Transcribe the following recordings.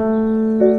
嗯。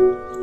Bye.